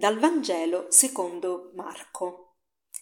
Dal Vangelo secondo Marco.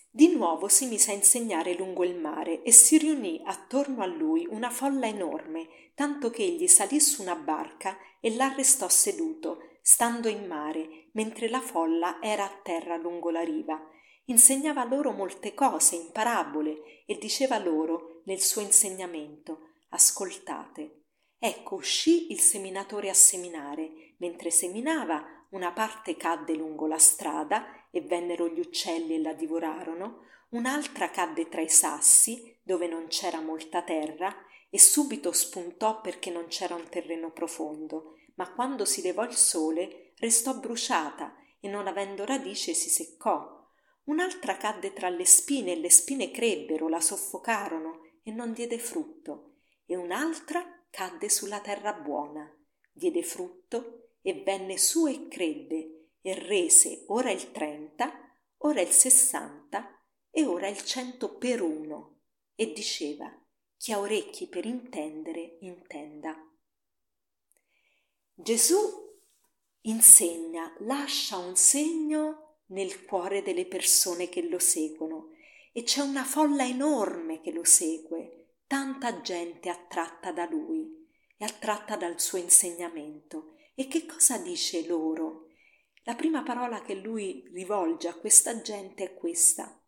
Di nuovo si mise a insegnare lungo il mare e si riunì attorno a lui una folla enorme, tanto che egli salì su una barca e l'arrestò seduto, stando in mare, mentre la folla era a terra lungo la riva. Insegnava loro molte cose in parabole e diceva loro nel suo insegnamento Ascoltate. Ecco uscì il seminatore a seminare. Mentre seminava, una parte cadde lungo la strada e vennero gli uccelli e la divorarono, un'altra cadde tra i sassi, dove non c'era molta terra, e subito spuntò perché non c'era un terreno profondo, ma quando si levò il sole restò bruciata e non avendo radice si seccò. Un'altra cadde tra le spine e le spine crebbero, la soffocarono e non diede frutto, e un'altra cadde sulla terra buona, diede frutto e venne su e credde e rese ora il trenta, ora il sessanta e ora il cento per uno e diceva chi ha orecchi per intendere intenda. Gesù insegna, lascia un segno nel cuore delle persone che lo seguono e c'è una folla enorme che lo segue, tanta gente attratta da lui e attratta dal suo insegnamento e che cosa dice loro? La prima parola che lui rivolge a questa gente è questa.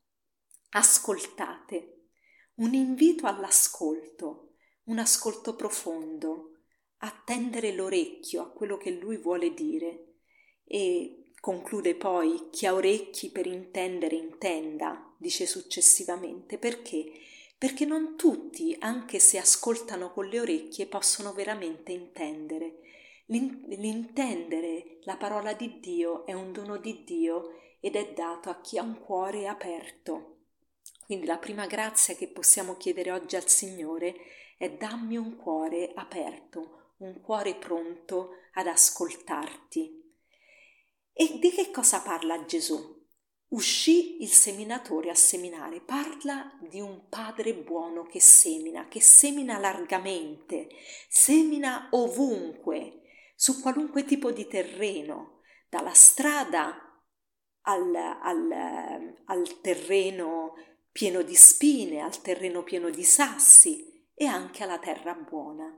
Ascoltate. Un invito all'ascolto, un ascolto profondo, attendere l'orecchio a quello che lui vuole dire e conclude poi chi ha orecchi per intendere intenda, dice successivamente, perché? Perché non tutti, anche se ascoltano con le orecchie, possono veramente intendere L'intendere la parola di Dio è un dono di Dio ed è dato a chi ha un cuore aperto. Quindi la prima grazia che possiamo chiedere oggi al Signore è dammi un cuore aperto, un cuore pronto ad ascoltarti. E di che cosa parla Gesù? Uscì il seminatore a seminare, parla di un padre buono che semina, che semina largamente, semina ovunque, su qualunque tipo di terreno, dalla strada al, al, al terreno pieno di spine, al terreno pieno di sassi e anche alla terra buona.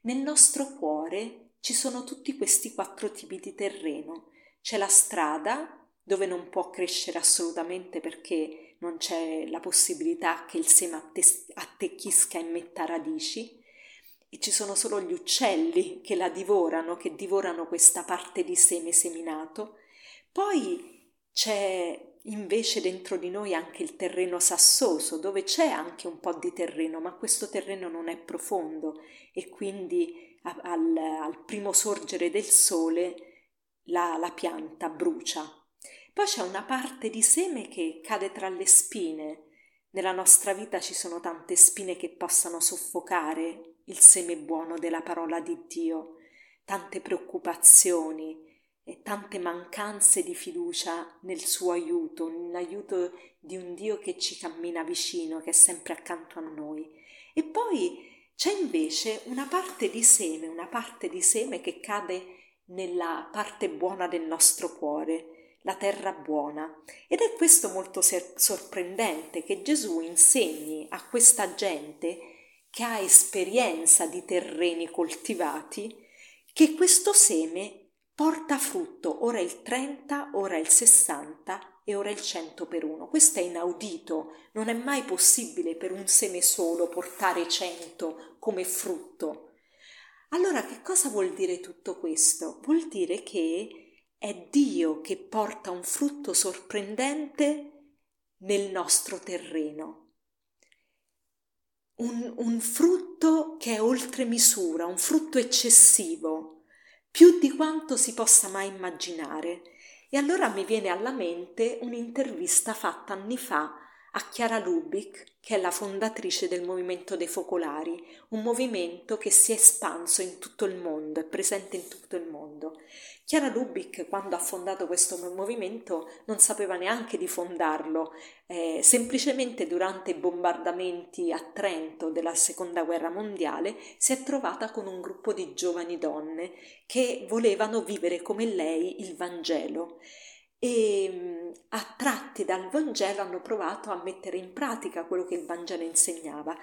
Nel nostro cuore ci sono tutti questi quattro tipi di terreno. C'è la strada dove non può crescere assolutamente perché non c'è la possibilità che il seme attecchisca e metta radici e ci sono solo gli uccelli che la divorano, che divorano questa parte di seme seminato. Poi c'è invece dentro di noi anche il terreno sassoso, dove c'è anche un po' di terreno, ma questo terreno non è profondo e quindi al, al primo sorgere del sole la, la pianta brucia. Poi c'è una parte di seme che cade tra le spine. Nella nostra vita ci sono tante spine che possano soffocare il seme buono della parola di Dio, tante preoccupazioni e tante mancanze di fiducia nel suo aiuto, nell'aiuto di un Dio che ci cammina vicino, che è sempre accanto a noi. E poi c'è invece una parte di seme, una parte di seme che cade nella parte buona del nostro cuore, la terra buona. Ed è questo molto sorprendente che Gesù insegni a questa gente che ha esperienza di terreni coltivati, che questo seme porta frutto, ora il 30, ora il 60 e ora il 100 per uno. Questo è inaudito, non è mai possibile per un seme solo portare 100 come frutto. Allora che cosa vuol dire tutto questo? Vuol dire che è Dio che porta un frutto sorprendente nel nostro terreno un, un frutto che è oltre misura, un frutto eccessivo, più di quanto si possa mai immaginare. E allora mi viene alla mente un'intervista fatta anni fa a Chiara Lubick, che è la fondatrice del Movimento dei Focolari, un movimento che si è espanso in tutto il mondo, è presente in tutto il mondo. Chiara Lubick, quando ha fondato questo movimento, non sapeva neanche di fondarlo, eh, semplicemente durante i bombardamenti a Trento della Seconda Guerra Mondiale si è trovata con un gruppo di giovani donne che volevano vivere come lei il Vangelo e mm, attratti dal Vangelo hanno provato a mettere in pratica quello che il Vangelo insegnava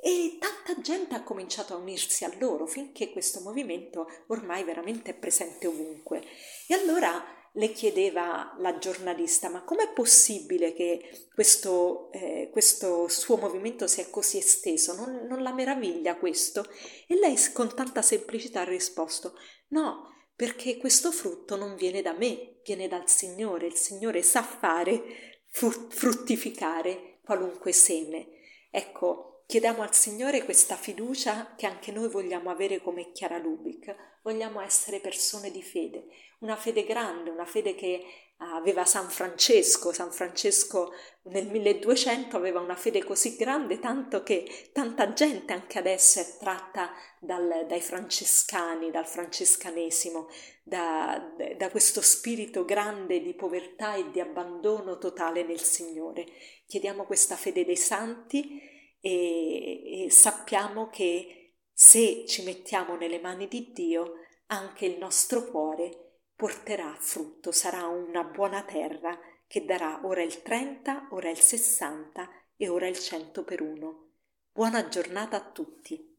e tanta gente ha cominciato a unirsi a loro finché questo movimento ormai veramente è presente ovunque. E allora le chiedeva la giornalista, ma com'è possibile che questo, eh, questo, suo movimento sia così esteso? Non, non la meraviglia questo? E lei con tanta semplicità ha risposto, no, perché questo frutto non viene da me, viene dal Signore, il Signore sa fare fruttificare qualunque seme. Ecco, chiediamo al Signore questa fiducia che anche noi vogliamo avere come Chiara Lubic, vogliamo essere persone di fede, una fede grande, una fede che aveva San Francesco. San Francesco nel 1200 aveva una fede così grande tanto che tanta gente anche adesso è tratta dal, dai francescani, dal francescanesimo, da, da questo spirito grande di povertà e di abbandono totale nel Signore. Chiediamo questa fede dei santi e, e sappiamo che se ci mettiamo nelle mani di Dio, anche il nostro cuore porterà frutto, sarà una buona terra che darà ora il 30, ora il 60 e ora il 100 per uno. Buona giornata a tutti.